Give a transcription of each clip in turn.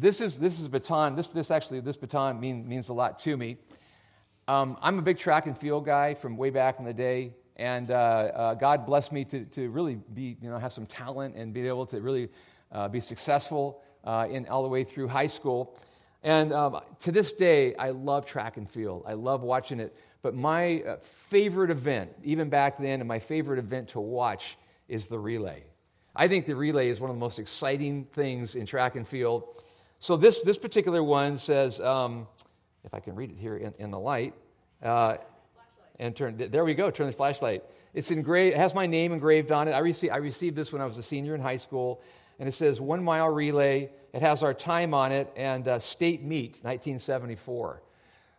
this is this is a baton. This this actually this baton mean, means a lot to me. Um, I'm a big track and field guy from way back in the day, and uh, uh, God blessed me to to really be you know have some talent and be able to really uh, be successful uh, in all the way through high school. And um, to this day, I love track and field. I love watching it. But my uh, favorite event, even back then, and my favorite event to watch is the relay. I think the relay is one of the most exciting things in track and field. So this, this particular one says, um, if I can read it here in, in the light, uh, and turn, there we go, turn the flashlight. It's engraved, it has my name engraved on it. I received, I received this when I was a senior in high school, and it says one mile relay. It has our time on it and uh, state meet, 1974.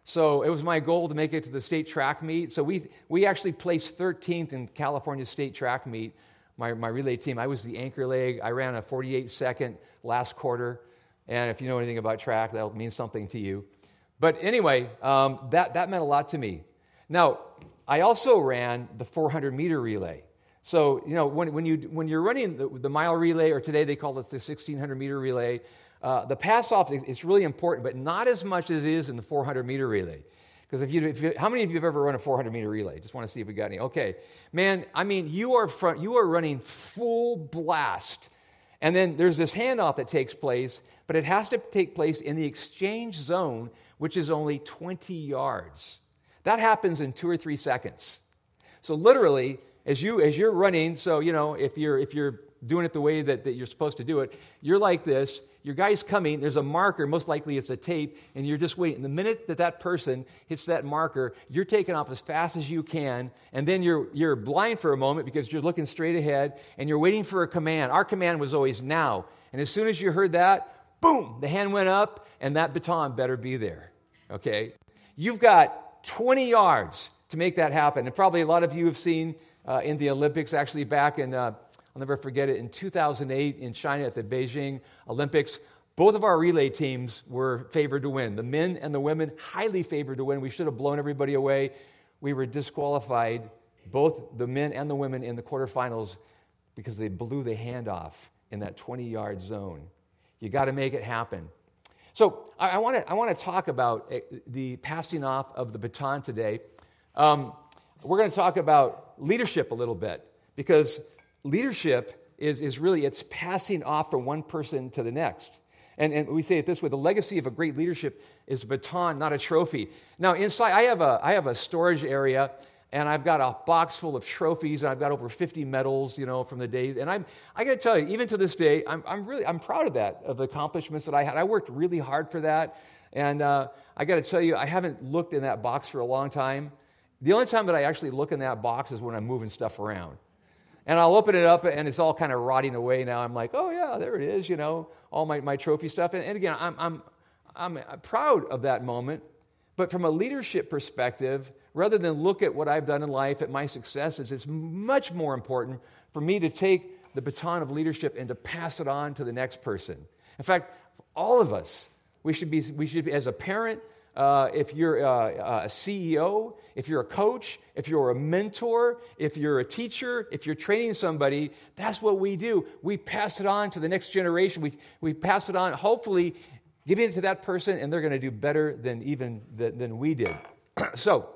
So it was my goal to make it to the state track meet. So we, we actually placed 13th in California state track meet my, my relay team. I was the anchor leg. I ran a 48 second last quarter. And if you know anything about track, that'll mean something to you. But anyway, um, that, that meant a lot to me. Now, I also ran the 400 meter relay. So, you know, when, when, you, when you're running the, the mile relay, or today they call it the 1600 meter relay, uh, the pass off is really important, but not as much as it is in the 400 meter relay. Because if you, if you, how many of you have ever run a 400 meter relay? Just want to see if we got any. Okay, man. I mean, you are front, you are running full blast, and then there's this handoff that takes place, but it has to take place in the exchange zone, which is only 20 yards. That happens in two or three seconds. So literally, as you as you're running, so you know if you're if you're doing it the way that, that you're supposed to do it, you're like this your guy's coming, there's a marker, most likely it's a tape, and you're just waiting. The minute that that person hits that marker, you're taking off as fast as you can, and then you're, you're blind for a moment because you're looking straight ahead and you're waiting for a command. Our command was always now. And as soon as you heard that, boom, the hand went up, and that baton better be there. Okay? You've got 20 yards to make that happen. And probably a lot of you have seen uh, in the Olympics, actually back in. Uh, I'll never forget it. In 2008 in China at the Beijing Olympics, both of our relay teams were favored to win. The men and the women, highly favored to win. We should have blown everybody away. We were disqualified, both the men and the women, in the quarterfinals because they blew the hand off in that 20 yard zone. You got to make it happen. So I, I want to talk about eh, the passing off of the baton today. Um, we're going to talk about leadership a little bit because leadership is, is really it's passing off from one person to the next. And, and we say it this way the legacy of a great leadership is a baton, not a trophy. Now, inside, I have a, I have a storage area, and I've got a box full of trophies, and I've got over 50 medals, you know, from the day. And I'm, I got to tell you, even to this day, I'm, I'm really, I'm proud of that, of the accomplishments that I had. I worked really hard for that. And uh, I got to tell you, I haven't looked in that box for a long time. The only time that I actually look in that box is when I'm moving stuff around. And I'll open it up and it's all kind of rotting away now. I'm like, oh, yeah, there it is, you know, all my, my trophy stuff. And, and again, I'm, I'm, I'm proud of that moment. But from a leadership perspective, rather than look at what I've done in life, at my successes, it's much more important for me to take the baton of leadership and to pass it on to the next person. In fact, all of us, we should be, we should be as a parent, uh, if you're uh, a CEO, if you're a coach, if you're a mentor, if you're a teacher, if you're training somebody, that's what we do. We pass it on to the next generation. We, we pass it on, hopefully, giving it to that person, and they're going to do better than even than we did. so,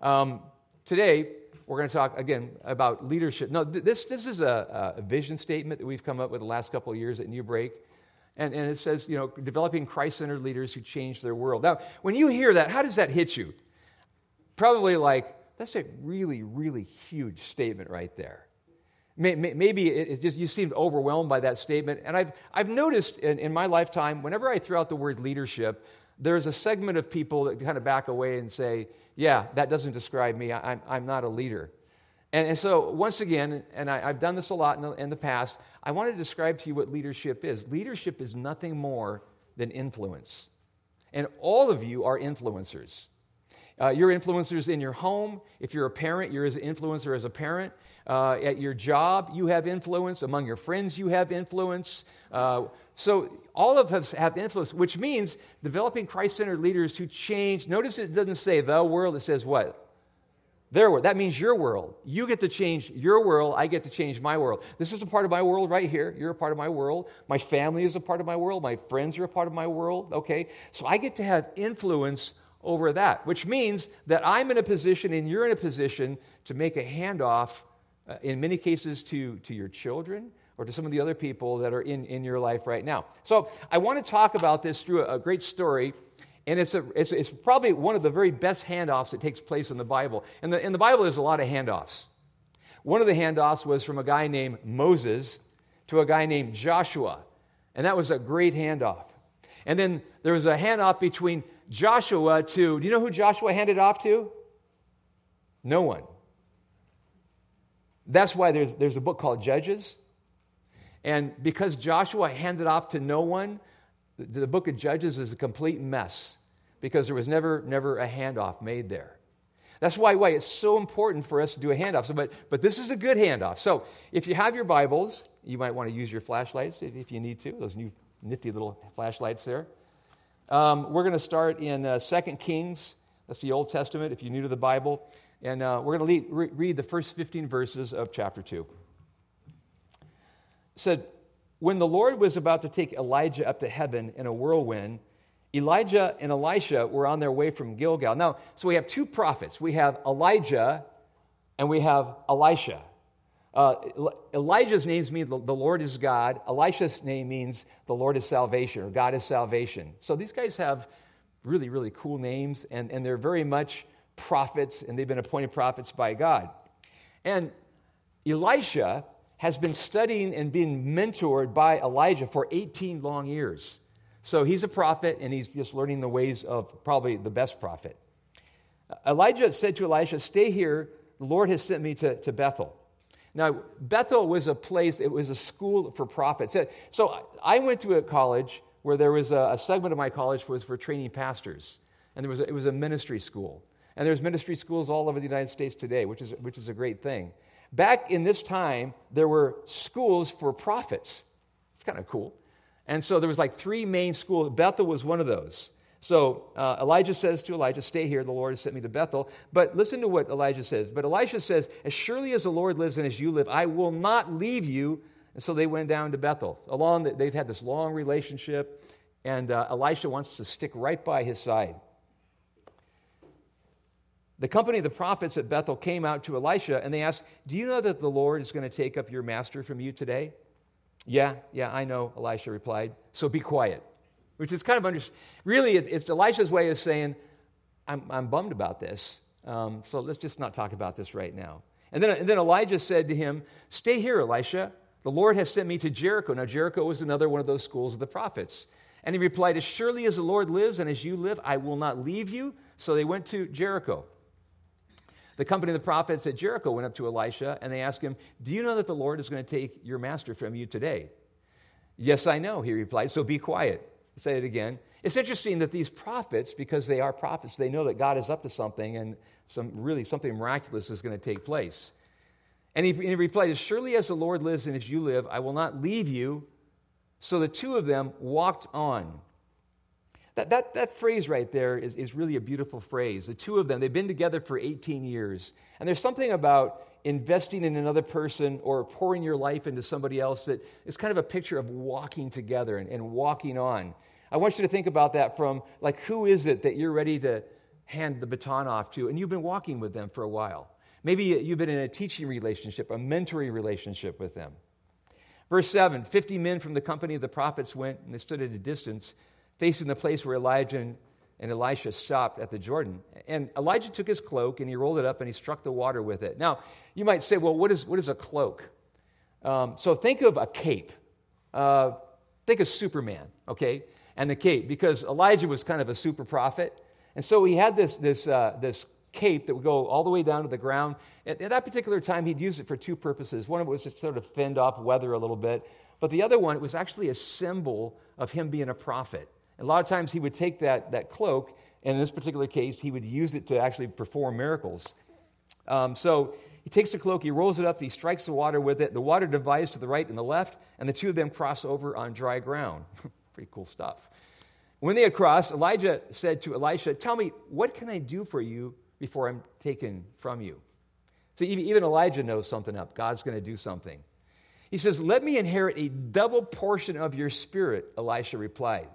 um, today, we're going to talk again about leadership. No, this, this is a, a vision statement that we've come up with the last couple of years at New Break. And, and it says, you know, developing Christ centered leaders who change their world. Now, when you hear that, how does that hit you? Probably like, that's a really, really huge statement right there. Maybe it just you seemed overwhelmed by that statement. And I've, I've noticed in, in my lifetime, whenever I throw out the word leadership, there's a segment of people that kind of back away and say, yeah, that doesn't describe me. I'm, I'm not a leader. And, and so, once again, and I, have done this a lot in the, in the past, I want to describe to you what leadership is. Leadership is nothing more than influence. And all of you are influencers. Uh, you're influencers in your home. If you're a parent, you're as an influencer as a parent. Uh, at your job, you have influence. Among your friends, you have influence. Uh, so all of us have influence, which means developing Christ centered leaders who change. Notice it doesn't say the world, it says what? Their world. That means your world. You get to change your world. I get to change my world. This is a part of my world right here. You're a part of my world. My family is a part of my world. My friends are a part of my world. Okay? So I get to have influence over that, which means that I'm in a position and you're in a position to make a handoff, uh, in many cases, to, to your children or to some of the other people that are in, in your life right now. So I want to talk about this through a, a great story and it's, a, it's, it's, probably one of the very best handoffs that takes place in the Bible. And the, in the Bible, there's a lot of handoffs. One of the handoffs was from a guy named Moses to a guy named Joshua. And that was a great handoff. And then there was a handoff between Joshua to, do you know who Joshua handed off to? No one. That's why there's, there's a book called Judges. And because Joshua handed off to no one, the, the book of Judges is a complete mess because there was never, never a handoff made there. That's why, why it's so important for us to do a handoff. So, but, but this is a good handoff. So if you have your Bibles, you might want to use your flashlights if, if you need to, those new nifty little flashlights there. Um, we're going to start in uh, 2 Kings. That's the Old Testament if you're new to the Bible. And uh, we're going to re- read the first 15 verses of chapter 2. It said, when the Lord was about to take Elijah up to heaven in a whirlwind, Elijah and Elisha were on their way from Gilgal. Now, so we have two prophets. We have Elijah and we have Elisha. Uh, Elijah's name means the Lord is God. Elisha's name means the Lord is salvation or God is salvation. So these guys have really, really cool names, and, and they're very much prophets, and they've been appointed prophets by God. And Elisha has been studying and being mentored by Elijah for 18 long years. So he's a prophet and he's just learning the ways of probably the best prophet. Elijah said to Elisha, Stay here. The Lord has sent me to, to Bethel. Now, Bethel was a place, it was a school for prophets. So I went to a college where there was a, a segment of my college was for training pastors. And there was a, it was a ministry school. And there's ministry schools all over the United States today, which is, which is a great thing. Back in this time, there were schools for prophets. It's kind of cool. And so there was like three main schools. Bethel was one of those. So uh, Elijah says to Elijah, Stay here, the Lord has sent me to Bethel. But listen to what Elijah says. But Elisha says, As surely as the Lord lives and as you live, I will not leave you. And so they went down to Bethel. Along, the, they've had this long relationship, and uh, Elisha wants to stick right by his side. The company of the prophets at Bethel came out to Elisha and they asked, Do you know that the Lord is going to take up your master from you today? Yeah, yeah, I know, Elisha replied. So be quiet. Which is kind of under, really, it's Elisha's way of saying, I'm, I'm bummed about this. Um, so let's just not talk about this right now. And then, and then Elijah said to him, Stay here, Elisha. The Lord has sent me to Jericho. Now, Jericho was another one of those schools of the prophets. And he replied, As surely as the Lord lives and as you live, I will not leave you. So they went to Jericho. The company of the prophets at Jericho went up to Elisha and they asked him, Do you know that the Lord is going to take your master from you today? Yes, I know, he replied, so be quiet. Say it again. It's interesting that these prophets, because they are prophets, they know that God is up to something and some really something miraculous is going to take place. And he, and he replied, As surely as the Lord lives and as you live, I will not leave you. So the two of them walked on. That, that, that phrase right there is, is really a beautiful phrase. The two of them, they've been together for 18 years. And there's something about investing in another person or pouring your life into somebody else that is kind of a picture of walking together and, and walking on. I want you to think about that from like, who is it that you're ready to hand the baton off to? And you've been walking with them for a while. Maybe you've been in a teaching relationship, a mentoring relationship with them. Verse 7 50 men from the company of the prophets went and they stood at a distance facing the place where Elijah and, and Elisha stopped at the Jordan. And Elijah took his cloak and he rolled it up and he struck the water with it. Now, you might say, well, what is, what is a cloak? Um, so think of a cape. Uh, think of Superman, okay? And the cape, because Elijah was kind of a super prophet. And so he had this, this, uh, this cape that would go all the way down to the ground. At, at, that particular time, he'd use it for two purposes. One of it was to sort of fend off weather a little bit, but the other one, it was actually a symbol of him being a prophet. A lot of times he would take that, that cloak, and in this particular case, he would use it to actually perform miracles. Um, so he takes the cloak, he rolls it up, he strikes the water with it. The water divides to the right and the left, and the two of them cross over on dry ground. Pretty cool stuff. When they had crossed, Elijah said to Elisha, Tell me, what can I do for you before I'm taken from you. So even Elijah knows something up. God's going to do something. He says, Let me inherit a double portion of your spirit, Elisha replied.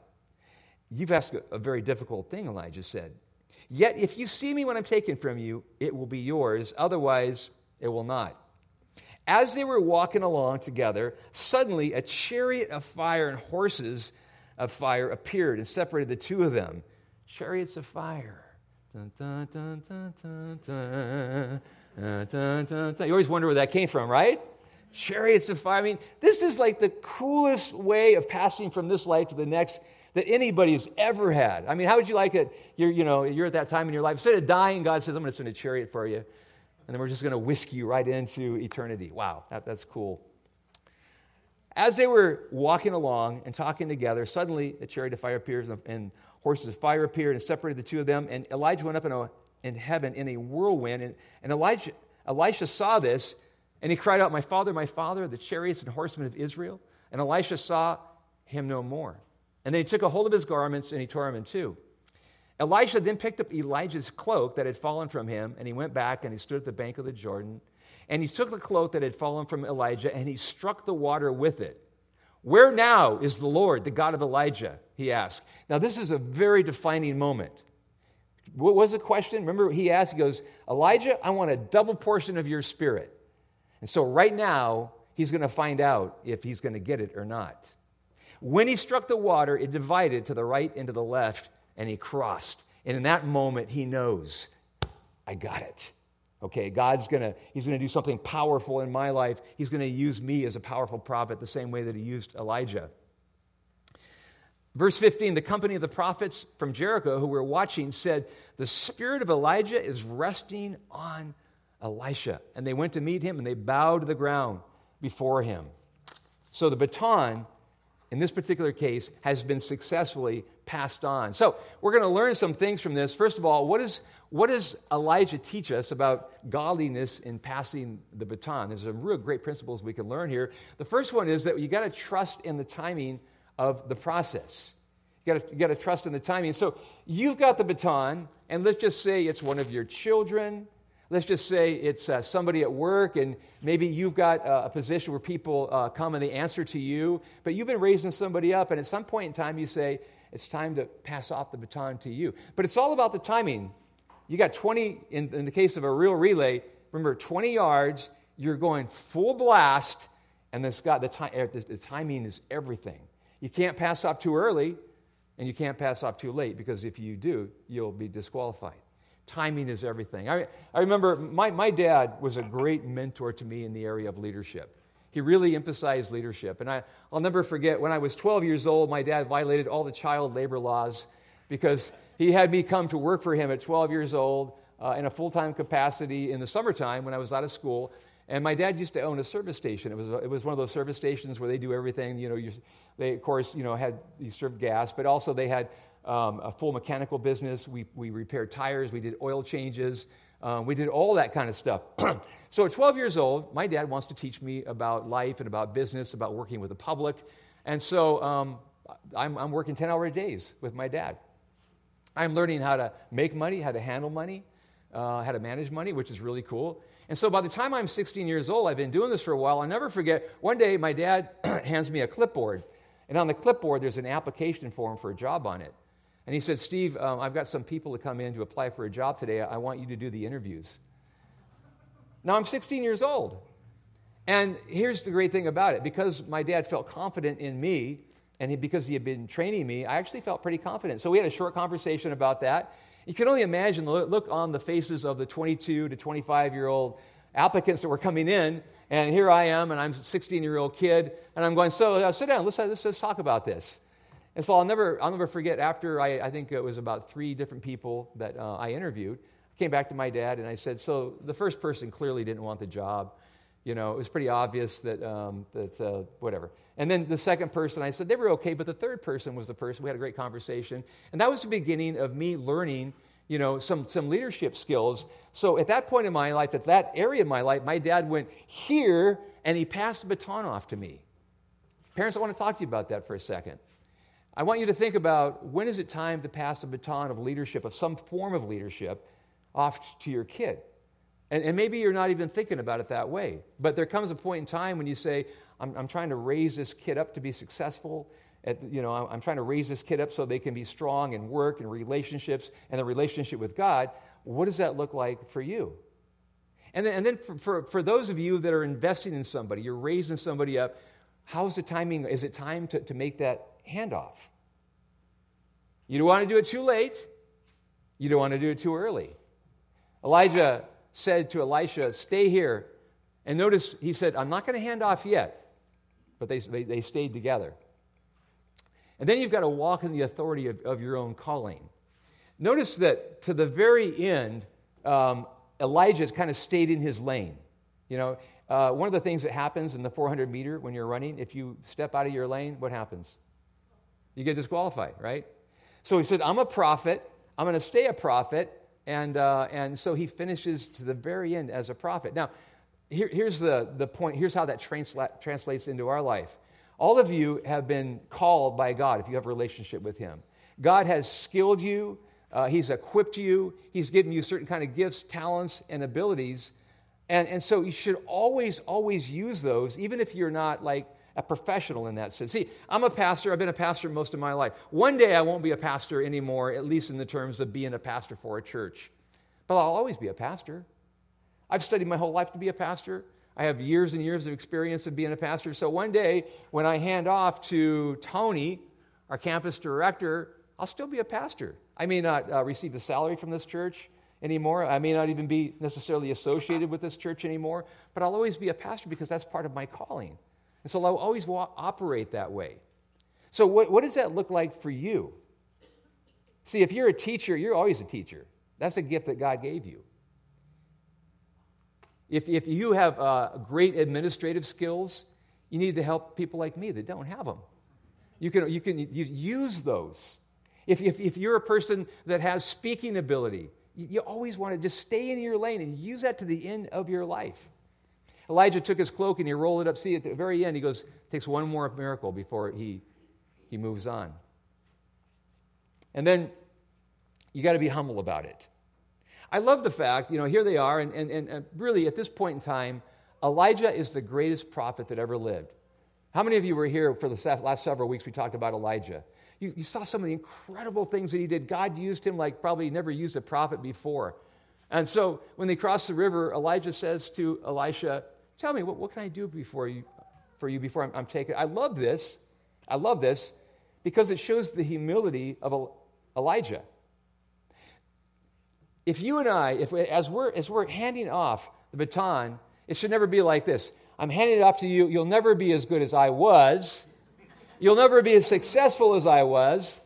You've asked a very difficult thing, Elijah said. Yet if you see me when I'm taken from you, it will be yours. Otherwise, it will not. As they were walking along together, suddenly a chariot of fire and horses of fire appeared and separated the two of them. Chariots of fire. Dun, dun, dun, you always wonder where that came from, right? Chariots of fire. I mean, this is like the coolest way of passing from this life to the next that anybody's ever had. I mean, how would you like it? You're, you know, you're at that time in your life. Instead of dying, God says, I'm going to send a chariot for you. And then we're just going to whisk you right into eternity. Wow, that, that's cool. As they were walking along and talking together, suddenly a chariot of fire appears and, horses of fire appeared and separated the two of them. And Elijah went up in, a, in heaven in a whirlwind. And, and Elijah, Elisha saw this and he cried out, My father, my father, the chariots and horsemen of Israel. And Elisha saw him no more. And then he took a hold of his garments and he tore them in two. Elisha then picked up Elijah's cloak that had fallen from him, and he went back and he stood at the bank of the Jordan. And he took the cloak that had fallen from Elijah and he struck the water with it. Where now is the Lord, the God of Elijah? He asked. Now, this is a very defining moment. What was the question? Remember, he asked, he goes, Elijah, I want a double portion of your spirit. And so, right now, he's going to find out if he's going to get it or not. When he struck the water, it divided to the right and to the left, and he crossed. And in that moment, he knows, I got it. Okay, God's gonna, he's gonna do something powerful in my life. He's gonna use me as a powerful prophet the same way that he used Elijah. Verse 15 the company of the prophets from Jericho who were watching said, The spirit of Elijah is resting on Elisha. And they went to meet him and they bowed to the ground before him. So the baton, in this particular case, has been successfully passed on. So we're going to learn some things from this. First of all, what, is, what does Elijah teach us about godliness in passing the baton? There's some real great principles we can learn here. The first one is that you got to trust in the timing of the process. You got you to trust in the timing. So you've got the baton, and let's just say it's one of your children Let's just say it's uh, somebody at work, and maybe you've got uh, a position where people uh, come and they answer to you, but you've been raising somebody up, and at some point in time, you say, It's time to pass off the baton to you. But it's all about the timing. You got 20, in, in the case of a real relay, remember 20 yards, you're going full blast, and this got, the, time, the, the timing is everything. You can't pass off too early, and you can't pass off too late, because if you do, you'll be disqualified timing is everything. I, I remember my, my dad was a great mentor to me in the area of leadership. He really emphasized leadership. And I, I'll never forget when I was 12 years old, my dad violated all the child labor laws because he had me come to work for him at 12 years old uh, in a full time capacity in the summertime when I was out of school. And my dad used to own a service station. It was, it was one of those service stations where they do everything. You know, you, they, of course, you know, had, you served gas, but also they had um, a full mechanical business. We, we repaired tires, we did oil changes, um, we did all that kind of stuff. so at 12 years old, my dad wants to teach me about life and about business, about working with the public. And so um, I'm, I'm working 10 hour days with my dad. I'm learning how to make money, how to handle money, uh, how to manage money, which is really cool. And so by the time I'm 16 years old, I've been doing this for a while. I'll never forget, one day my dad hands me a clipboard. And on the clipboard, there's an application form for a job on it. And he said, Steve, um, I've got some people to come in to apply for a job today. I want you to do the interviews. Now I'm 16 years old. And here's the great thing about it because my dad felt confident in me, and he, because he had been training me, I actually felt pretty confident. So we had a short conversation about that. You can only imagine the look on the faces of the 22 to 25 year old applicants that were coming in. And here I am, and I'm a 16 year old kid, and I'm going, So uh, sit down, let's, let's, let's talk about this. And so I'll never, I'll never forget after I, I think it was about three different people that uh, I interviewed, I came back to my dad and I said, So the first person clearly didn't want the job. You know, it was pretty obvious that, um, that uh, whatever. And then the second person, I said, they were okay, but the third person was the person. We had a great conversation. And that was the beginning of me learning, you know, some, some leadership skills. So at that point in my life, at that area of my life, my dad went here and he passed the baton off to me. Parents, I want to talk to you about that for a second. I want you to think about when is it time to pass the baton of leadership, of some form of leadership, off to your kid. And, and, maybe you're not even thinking about it that way. But there comes a point in time when you say, I'm, I'm trying to raise this kid up to be successful. At, you know, I'm, trying to raise this kid up so they can be strong in work and relationships and the relationship with God. What does that look like for you? And then, and then for, for, for those of you that are investing in somebody, you're raising somebody up, how's the timing? Is it time to, to make that handoff? You don't want to do it too late. You don't want to do it too early. Elijah said to Elisha, Stay here. And notice he said, I'm not going to hand off yet. But they, they, they, stayed together. And then you've got to walk in the authority of, of your own calling. Notice that to the very end, um, Elijah has kind of stayed in his lane. You know, uh, one of the things that happens in the 400 meter when you're running, if you step out of your lane, what happens? You get disqualified, right? So he said, I'm a prophet. I'm going to stay a prophet. And, uh, and so he finishes to the very end as a prophet. Now, here, here's the, the point. Here's how that transla- translates into our life. All of you have been called by God if you have a relationship with Him. God has skilled you, uh, He's equipped you, He's given you certain kind of gifts, talents, and abilities. And, and so you should always, always use those, even if you're not like a professional in that sense. See, I'm a pastor. I've been a pastor most of my life. One day I won't be a pastor anymore, at least in the terms of being a pastor for a church. But I'll always be a pastor. I've studied my whole life to be a pastor. I have years and years of experience of being a pastor. So one day, when I hand off to Tony, our campus director, I'll still be a pastor. I may not uh, receive a salary from this church anymore. I may not even be necessarily associated with this church anymore, but I'll always be a pastor because that's part of my calling. And so I'll always operate that way. So, what, what does that look like for you? See, if you're a teacher, you're always a teacher. That's a gift that God gave you. If, if you have uh, great administrative skills, you need to help people like me that don't have them. You can, you can use those. If, if, if you're a person that has speaking ability, you, you always want to just stay in your lane and use that to the end of your life. Elijah took his cloak and he rolled it up. See, at the very end, he goes, takes one more miracle before he, he moves on. And then you got to be humble about it. I love the fact, you know, here they are, and, and, and really at this point in time, Elijah is the greatest prophet that ever lived. How many of you were here for the last several weeks? We talked about Elijah. You, you saw some of the incredible things that he did. God used him like probably never used a prophet before. And so when they cross the river, Elijah says to Elisha, Tell me, what, what can I do before you, for you before I'm, I'm taken? I love this. I love this because it shows the humility of Elijah. If you and I, if we, as, we're, as we're handing off the baton, it should never be like this. I'm handing it off to you. You'll never be as good as I was. You'll never be as successful as I was.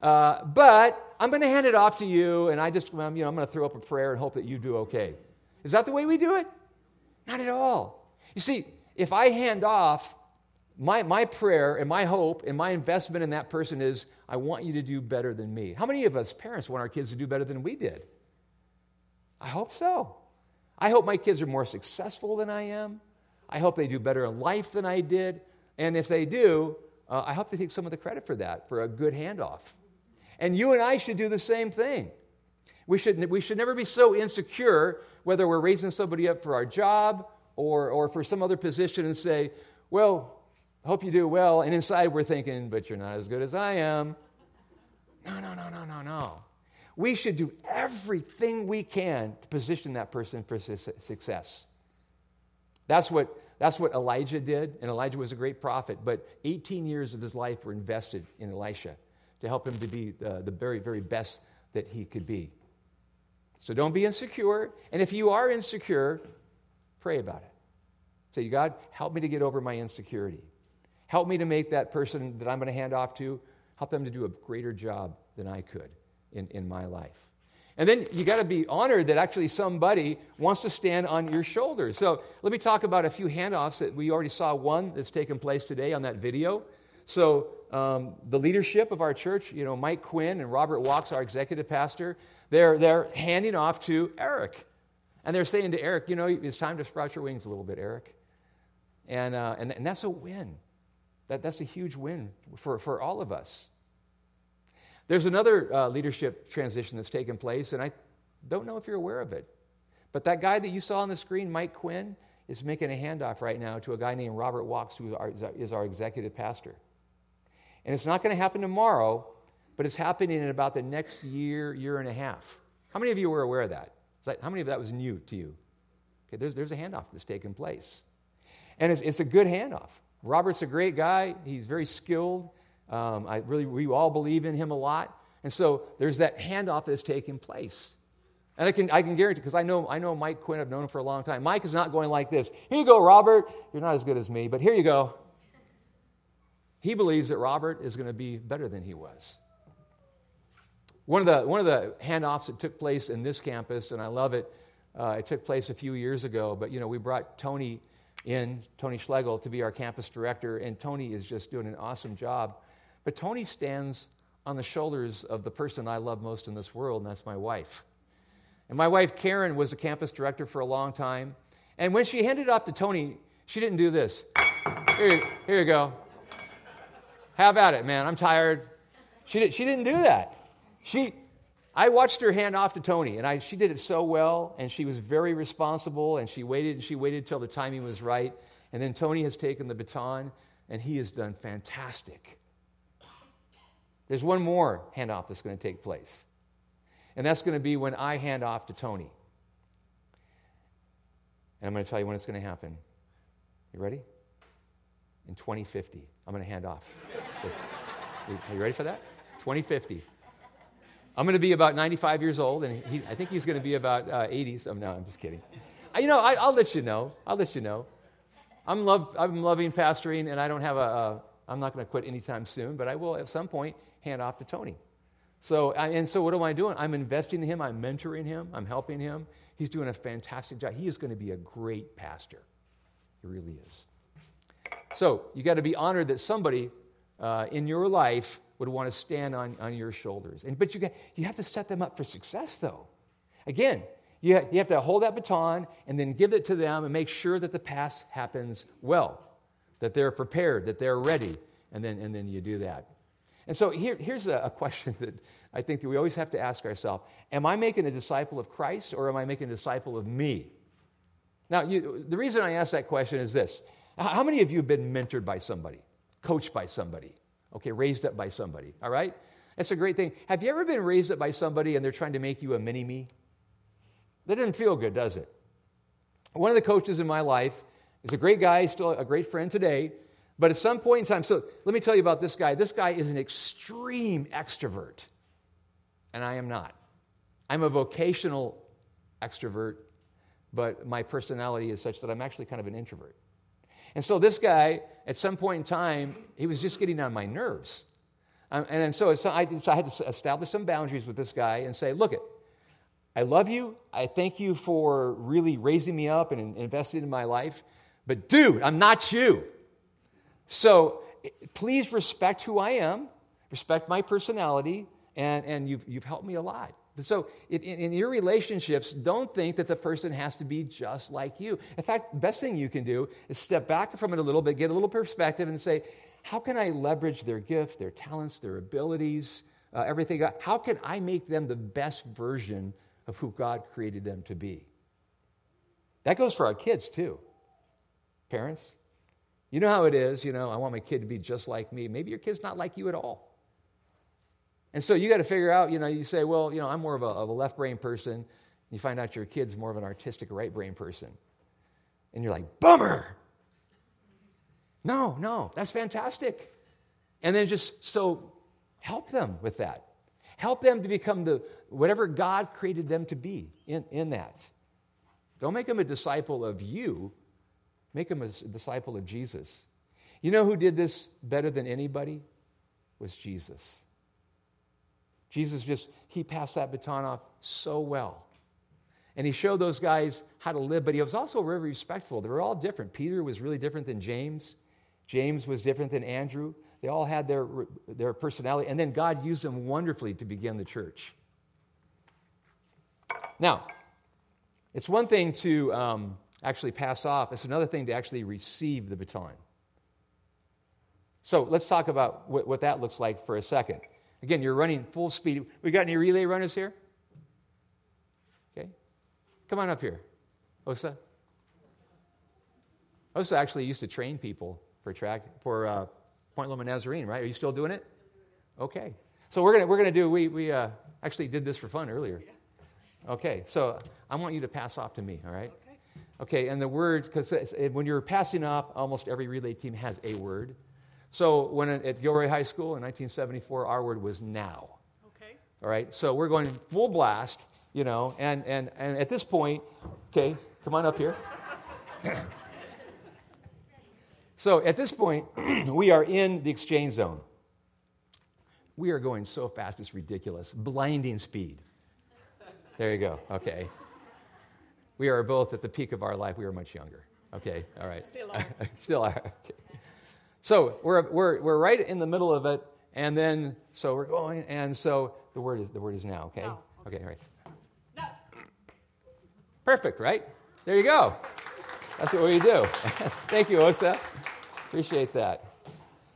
Uh, but I'm going to hand it off to you, and I just, you know, I'm going to throw up a prayer and hope that you do okay. Is that the way we do it? Not at all. You see, if I hand off, my, my prayer and my hope and my investment in that person is, I want you to do better than me. How many of us parents want our kids to do better than we did? I hope so. I hope my kids are more successful than I am. I hope they do better in life than I did. And if they do, uh, I hope they take some of the credit for that, for a good handoff. And you and I should do the same thing. We should, we should never be so insecure whether we're raising somebody up for our job or, or for some other position and say, Well, hope you do well. And inside we're thinking, But you're not as good as I am. No, no, no, no, no, no. We should do everything we can to position that person for success. That's what, that's what Elijah did, and Elijah was a great prophet, but 18 years of his life were invested in Elisha to help him to be the, the very, very best that he could be. So don't be insecure. And if you are insecure, pray about it. Say, God, help me to get over my insecurity. Help me to make that person that I'm going to hand off to, help them to do a greater job than I could in, in my life. And then you got to be honored that actually somebody wants to stand on your shoulders. So let me talk about a few handoffs that we already saw one that's taken place today on that video. So um, the leadership of our church, you know, Mike Quinn and Robert Walks, our executive pastor, they're, they're handing off to Eric. And they're saying to Eric, you know, it's time to sprout your wings a little bit, Eric. And, uh, and, and that's a win. That, that's a huge win for, for all of us. There's another uh, leadership transition that's taken place, and I Don't know if you're aware of it. But that guy that you saw on the screen, Mike Quinn, is making a handoff right now to a guy named Robert Walks, who is our executive pastor. And it's not going to happen tomorrow, but it's happening in about the next year, year and a half. How many of you were aware of that? that how many of that was new to you? Okay, there's, there's a handoff that's taking place. And it's, it's a good handoff. Robert's a great guy. He's very skilled. Um, I really, we all believe in him a lot. And so there's that handoff that's taking place. And I can, I can guarantee, because I know, I know Mike Quinn, I've known him for a long time. Mike is not going like this. Here you go, Robert. You're not as good as me, but here you go. He believes that Robert is going to be better than he was. One of the, one of the handoffs that took place in this campus, and I love it, uh, it took place a few years ago, but you know, we brought Tony in, Tony Schlegel, to be our campus director, and Tony is just doing an awesome job. But Tony stands on the shoulders of the person I love most in this world, and that's my wife. And my wife, Karen, was the campus director for a long time. And when she handed it off to Tony, she didn't do this. Here, here you go. Have at it, man. I'm tired. She, did, she didn't do that. She, I watched her hand off to Tony, and I, she did it so well, and she was very responsible, and she waited and she waited until the timing was right. And then Tony has taken the baton, and he has done fantastic. There's one more handoff that's going to take place, and that's going to be when I hand off to Tony. And I'm going to tell you when it's going to happen. You ready? In 2050, I'm going to hand off. Are you ready for that? 2050. I'm going to be about 95 years old, and he, I think he's going to be about uh, 80. So, no, I'm just kidding. I, you know, I, will let you know. I'll let you know. I'm, love, I'm loving pastoring, and I don't have a, a I'm not going to quit anytime soon, but I will at some point hand off to Tony. So, I, and so what am I doing? I'm investing in him. I'm mentoring him. I'm helping him. He's doing a fantastic job. He is going to be a great pastor. He really is. So you got to be honored that somebody uh, in your life would want to stand on, on your shoulders. And, but you, got, you have to set them up for success, though. Again, you, you have to hold that baton and then give it to them and make sure that the pass happens well, that they're prepared, that they're ready, and then, and then you do that. And so here, here's a, a question that I think that we always have to ask ourselves Am I making a disciple of Christ or am I making a disciple of me? Now, you, the reason I ask that question is this How many of you have been mentored by somebody, coached by somebody? Okay, raised up by somebody, all right? That's a great thing. Have you ever been raised up by somebody and they're trying to make you a mini me? That doesn't feel good, does it? One of the coaches in my life is a great guy, still a great friend today, but at some point in time, so let me tell you about this guy. This guy is an extreme extrovert, and I am not. I'm a vocational extrovert, but my personality is such that I'm actually kind of an introvert. And so this guy, at some point in time, he was just getting on my nerves. Um, and so, so, I, so I had to establish some boundaries with this guy and say, look, it, I love you. I thank you for really raising me up and investing in my life. But dude, I'm not you. So please respect who I am, respect my personality, and, and you've, you've helped me a lot. So, in, your relationships, don't think that the person has to be just like you. In fact, the best thing you can do is step back from it a little bit, get a little perspective, and say, how can I leverage their gift, their talents, their abilities, uh, everything? How can I make them the best version of who God created them to be? That goes for our kids, too. Parents, you know how it is, you know, I want my kid to be just like me. Maybe your kid's not like you at all. And so you got to figure out, you know, you say, well, you know, I'm more of a, of a left brain person. You find out your kid's more of an artistic right brain person. And you're like, bummer. No, no, that's fantastic. And then just so help them with that. Help them to become the whatever God created them to be in, in that. Don't make them a disciple of you, make them a disciple of Jesus. You know who did this better than anybody? Was Jesus. Jesus just, he passed that baton off so well. And he showed those guys how to live, but he was also very respectful. They were all different. Peter was really different than James. James was different than Andrew. They all had their, their personality. And then God used them wonderfully to begin the church. Now, it's one thing to um, actually pass off, it's another thing to actually receive the baton. So let's talk about what, what that looks like for a second. Again, you're running full speed. We got any relay runners here? Okay. Come on up here. Osa? Osa actually used to train people for track for uh, Point Loma Nazarene, right? Are you still doing it? Okay. So we're gonna we're gonna do we we uh, actually did this for fun earlier. Okay. So I want you to pass off to me. All right. Okay. Okay. And the word because when you're passing off, almost every relay team has a word. So when at Gilroy High School in 1974, our word was now. Okay. All right. So we're going full blast, you know, and and and at this point, okay, come on up here. So at this point, we are in the exchange zone. We are going so fast, it's ridiculous. Blinding speed. There you go. Okay. We are both at the peak of our life. We are much younger. Okay. All right. Still are. Still are. Okay. So we're, we're, we're right in the middle of it. And then, so we're going, and so the word is, the word is now, okay? No. Okay, right. No. Perfect, right? There you go. That's what we do. Thank you, Osa. Appreciate that.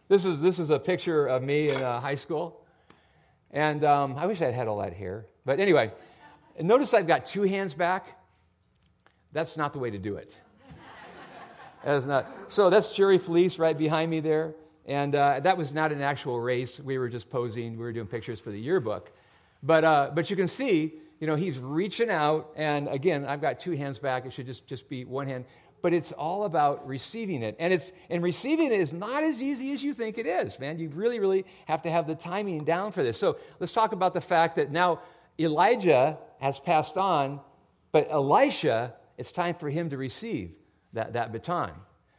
This is, this is a picture of me in uh, high school. And um, I wish I'd had all that hair. But anyway, notice I've got two hands back. That's not the way to do it. That is not. So that's Jerry Fleece right behind me there. And uh, that was not an actual race. We were just posing. We were doing pictures for the yearbook. But, uh, but you can see, you know, he's reaching out. And again, I've got two hands back. It should just, just be one hand but it's all about receiving it. And it's and receiving it is not as easy as you think it is, man. You really, really have to have the timing down for this. So let's talk about the fact that now Elijah has passed on, but Elisha, it's time for him to receive that, that baton.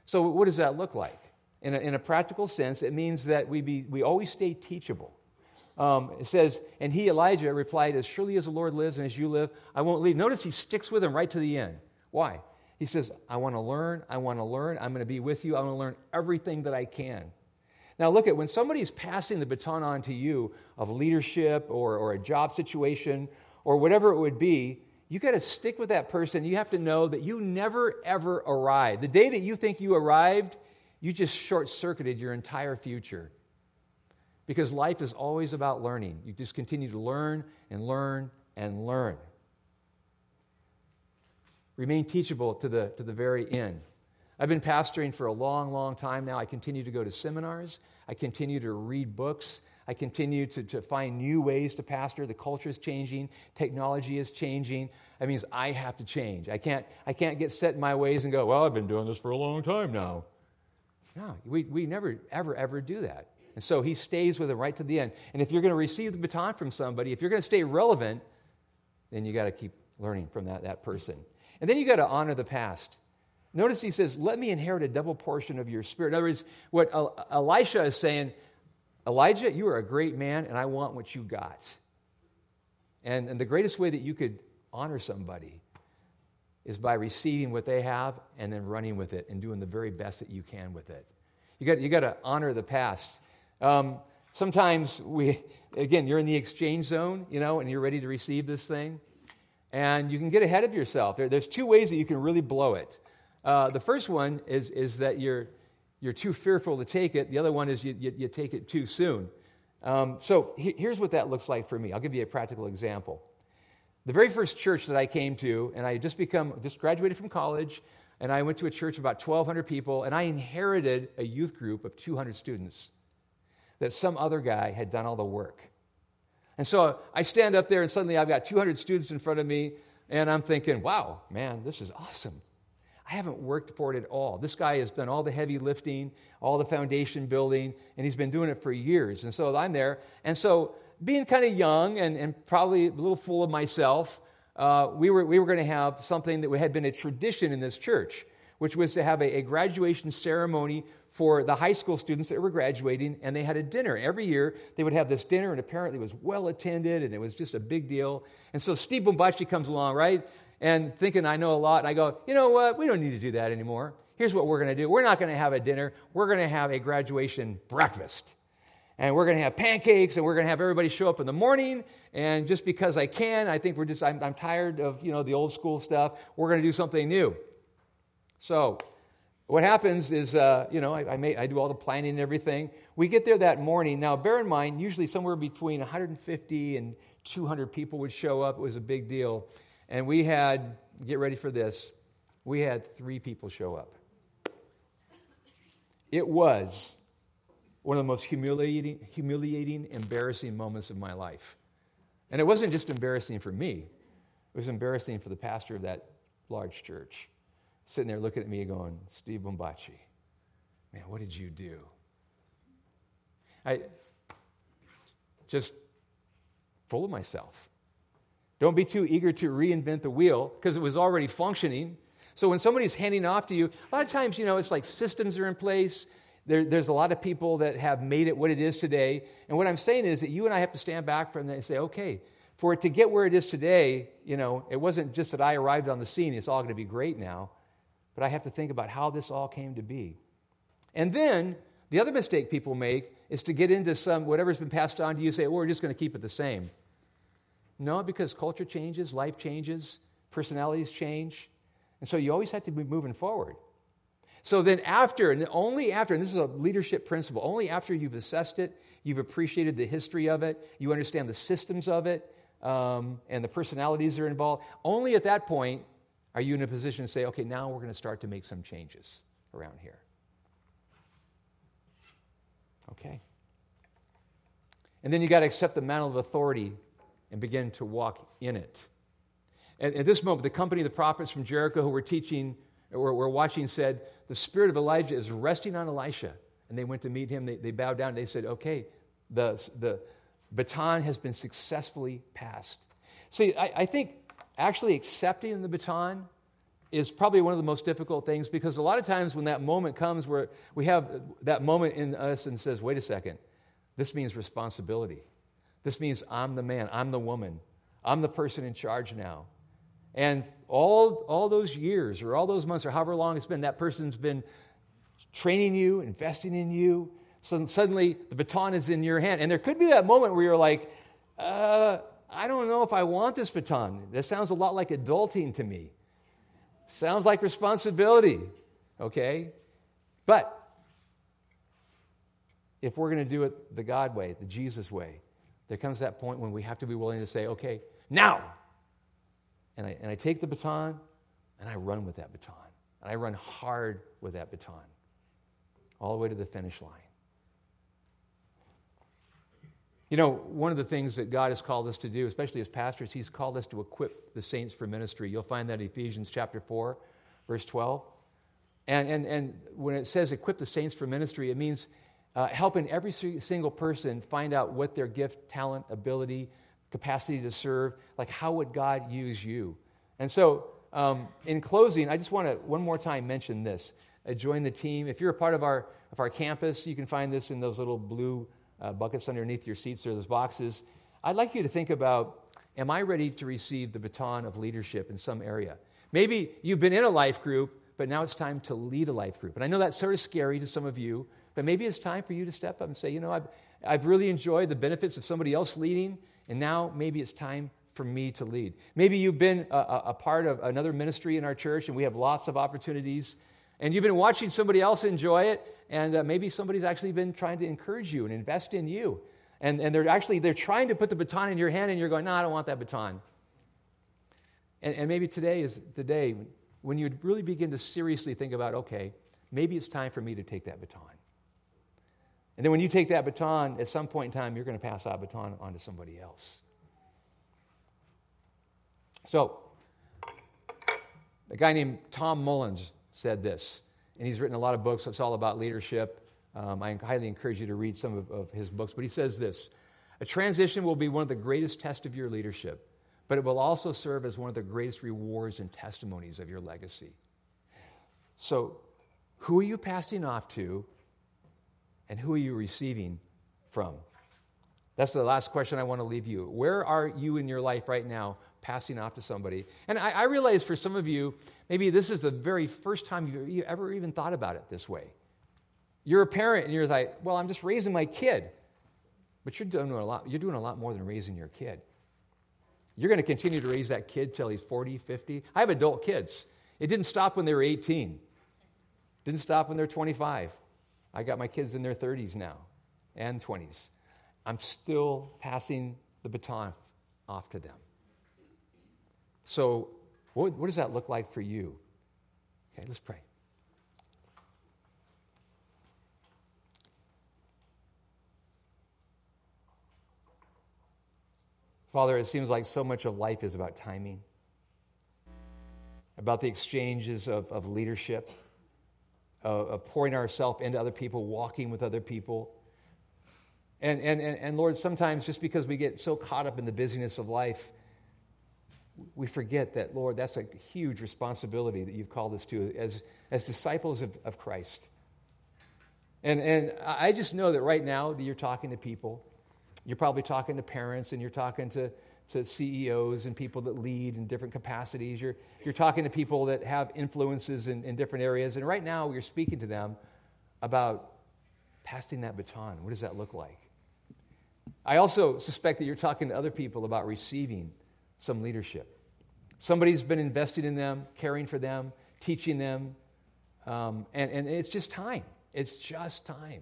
So what does that look like? In a, in a practical sense, it means that we, be, we always stay teachable. Um, it says, and he, Elijah, replied, As surely as the Lord lives and as you live, I won't leave. Notice he sticks with him right to the end. Why? He says, I want to learn, I want to learn, I'm going to be with you, I want to learn everything that I can. Now, look at when somebody's passing the baton on to you of leadership or, or a job situation or whatever it would be, you got to stick with that person. You have to know that you never, ever arrived. The day that you think you arrived, you just short circuited your entire future. Because life is always about learning. You just continue to learn and learn and learn. Remain teachable to the, to the very end. I've been pastoring for a long, long time now. I continue to go to seminars. I continue to read books. I continue to, to find new ways to pastor. The culture is changing, technology is changing. That means I have to change. I can't, I can't get set in my ways and go, well, I've been doing this for a long time now. No, we, we never, ever, ever do that. And so he stays with them right to the end. And if you're going to receive the baton from somebody, if you're going to stay relevant, then you got to keep learning from that, that person. And then you got to honor the past. Notice he says, Let me inherit a double portion of your spirit. In other words, what Elisha is saying, Elijah, you are a great man, and I want what you got. And, and the greatest way that you could honor somebody is by receiving what they have and then running with it and doing the very best that you can with it. You got, you got to honor the past. Um, sometimes we, again, you're in the exchange zone, you know, and you're ready to receive this thing and you can get ahead of yourself. There, there's two ways that you can really blow it. Uh, the first one is, is that you're, you're too fearful to take it, the other one is you, you, you take it too soon. Um, so he, here's what that looks like for me. I'll give you a practical example. The very first church that I came to, and I had just become, just graduated from college, and I went to a church of about 1,200 people, and I inherited a youth group of 200 students that some other guy had done all the work. And so I stand up there, and suddenly I've got 200 students in front of me, and I'm thinking, wow, man, this is awesome. I haven't worked for it at all. This guy has done all the heavy lifting, all the foundation building, and he's been doing it for years. And so I'm there. And so, being kind of young and, and probably a little full of myself, uh, we were, we were going to have something that had been a tradition in this church, which was to have a, a graduation ceremony for the high school students that were graduating, and they had a dinner. Every year, they would have this dinner, and apparently it was well attended, and it was just a big deal. And so Steve Bombachi comes along, right? And thinking I know a lot, and I go, you know what? We don't need to do that anymore. Here's what we're going to do we're not going to have a dinner, we're going to have a graduation breakfast. And we're going to have pancakes, and we're going to have everybody show up in the morning. And just because I can, I think we're just, I'm, I'm tired of, you know, the old school stuff. We're going to do something new. So what happens is, uh, you know, I, I, may, I do all the planning and everything. We get there that morning. Now, bear in mind, usually somewhere between 150 and 200 people would show up. It was a big deal. And we had, get ready for this, we had three people show up. It was one of the most humiliating, humiliating, embarrassing moments of my life. And it wasn't just embarrassing for me, it was embarrassing for the pastor of that large church, sitting there looking at me going, Steve Bombachi, man, what did you do? I just full of myself. Don't be too eager to reinvent the wheel because it was already functioning. So when somebody's handing off to you, a lot of times, you know, it's like systems are in place. There, there's a lot of people that have made it what it is today. And what I'm saying is that you and I have to stand back from that and say, okay, for it to get where it is today, you know, it wasn't just that I arrived on the scene, it's all going to be great now. But I have to think about how this all came to be. And then the other mistake people make is to get into some, whatever's been passed on to you, say, oh, we're just going to keep it the same. No, because culture changes, life changes, personalities change. And so you always have to be moving forward. So then, after, and only after, and this is a leadership principle, only after you've assessed it, you've appreciated the history of it, you understand the systems of it, um, and the personalities that are involved, only at that point are you in a position to say, okay, now we're going to start to make some changes around here. Okay. And then you got to accept the mantle of authority and begin to walk in it. And at this moment, the company of the prophets from Jericho who were teaching or were watching said, The spirit of Elijah is resting on Elisha. And they went to meet him. They, they bowed down. They said, Okay, the, the baton has been successfully passed. See, I, I think actually accepting the baton is probably one of the most difficult things because a lot of times when that moment comes where we have that moment in us and says, wait a second, this means responsibility. This means I'm the man, I'm the woman, I'm the person in charge now. And all, all those years or all those months or however long it's been, that person's been training you, investing in you. So suddenly the baton is in your hand. And there could be that moment where you're like, uh, I don't know if I want this baton. That sounds a lot like adulting to me. Sounds like responsibility, okay? But if we're going to do it the God way, the Jesus way, there comes that point when we have to be willing to say, okay, now. And I, and I take the baton and I run with that baton. And I run hard with that baton all the way to the finish line. You know, one of the things that God has called us to do, especially as pastors, He's called us to equip the saints for ministry. You'll find that in Ephesians chapter 4, verse 12. And, and, and when it says equip the saints for ministry, it means uh, helping every single person find out what their gift, talent, ability, capacity to serve, like how would God use you? And so, um, in closing, I just want to one more time mention this. Uh, join the team. If you're a part of our, of our campus, you can find this in those little blue uh, buckets underneath your seats or those boxes. I'd like you to think about Am I ready to receive the baton of leadership in some area? Maybe you've been in a life group, but now it's time to lead a life group. And I know that's sort of scary to some of you, but maybe it's time for you to step up and say, you know, I've, I've really enjoyed the benefits of somebody else leading, and now maybe it's time for me to lead. Maybe you've been a, a, part of another ministry in our church, and we have lots of opportunities, and you've been watching somebody else enjoy it, and uh, maybe somebody's actually been trying to encourage you and invest in you. And, and they're actually they're trying to put the baton in your hand, and you're going, no, I don't want that baton. And, and maybe today is the day when you really begin to seriously think about, okay, maybe it's time for me to take that baton. And then when you take that baton, at some point in time, you're going to pass that baton on to somebody else. So, a guy named Tom Mullins said this and he's written a lot of books. It's all about leadership. Um, I highly encourage you to read some of, of his books. But he says this A transition will be one of the greatest tests of your leadership, but it will also serve as one of the greatest rewards and testimonies of your legacy. So, who are you passing off to, and who are you receiving from? That's the last question I want to leave you. Where are you in your life right now passing off to somebody? And I, I realize for some of you, Maybe this is the very first time you've ever even thought about it this way. You're a parent and you're like, well, I'm just raising my kid. But you're doing a lot, you're doing a lot more than raising your kid. You're going to continue to raise that kid till he's 40, 50. I have adult kids. It didn't stop when they were 18. Didn't stop when they're 25. I got my kids in their 30s now and 20s. I'm still passing the baton off to them. So, what, what does that look like for you? Okay, let's pray. Father, it seems like so much of life is about timing, about the exchanges of, of leadership, of, of pouring ourselves into other people, walking with other people. And, and, and, and Lord, sometimes just because we get so caught up in the busyness of life, we forget that, Lord, that's a huge responsibility that you've called us to as, as disciples of, of Christ. And, and I just know that right now that you're talking to people. You're probably talking to parents and you're talking to, to CEOs and people that lead in different capacities. You're, you're talking to people that have influences in, in different areas. And right now, you're speaking to them about passing that baton. What does that look like? I also suspect that you're talking to other people about receiving some leadership. Somebody's been investing in them, caring for them, teaching them, um, and, and it's just time. It's just time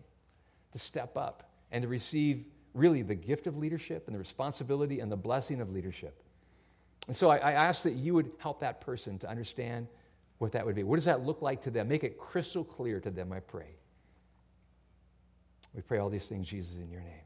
to step up and to receive really the gift of leadership and the responsibility and the blessing of leadership. And so I, I ask that you would help that person to understand what that would be. What does that look like to them? Make it crystal clear to them, I pray. We pray all these things, Jesus, in your name.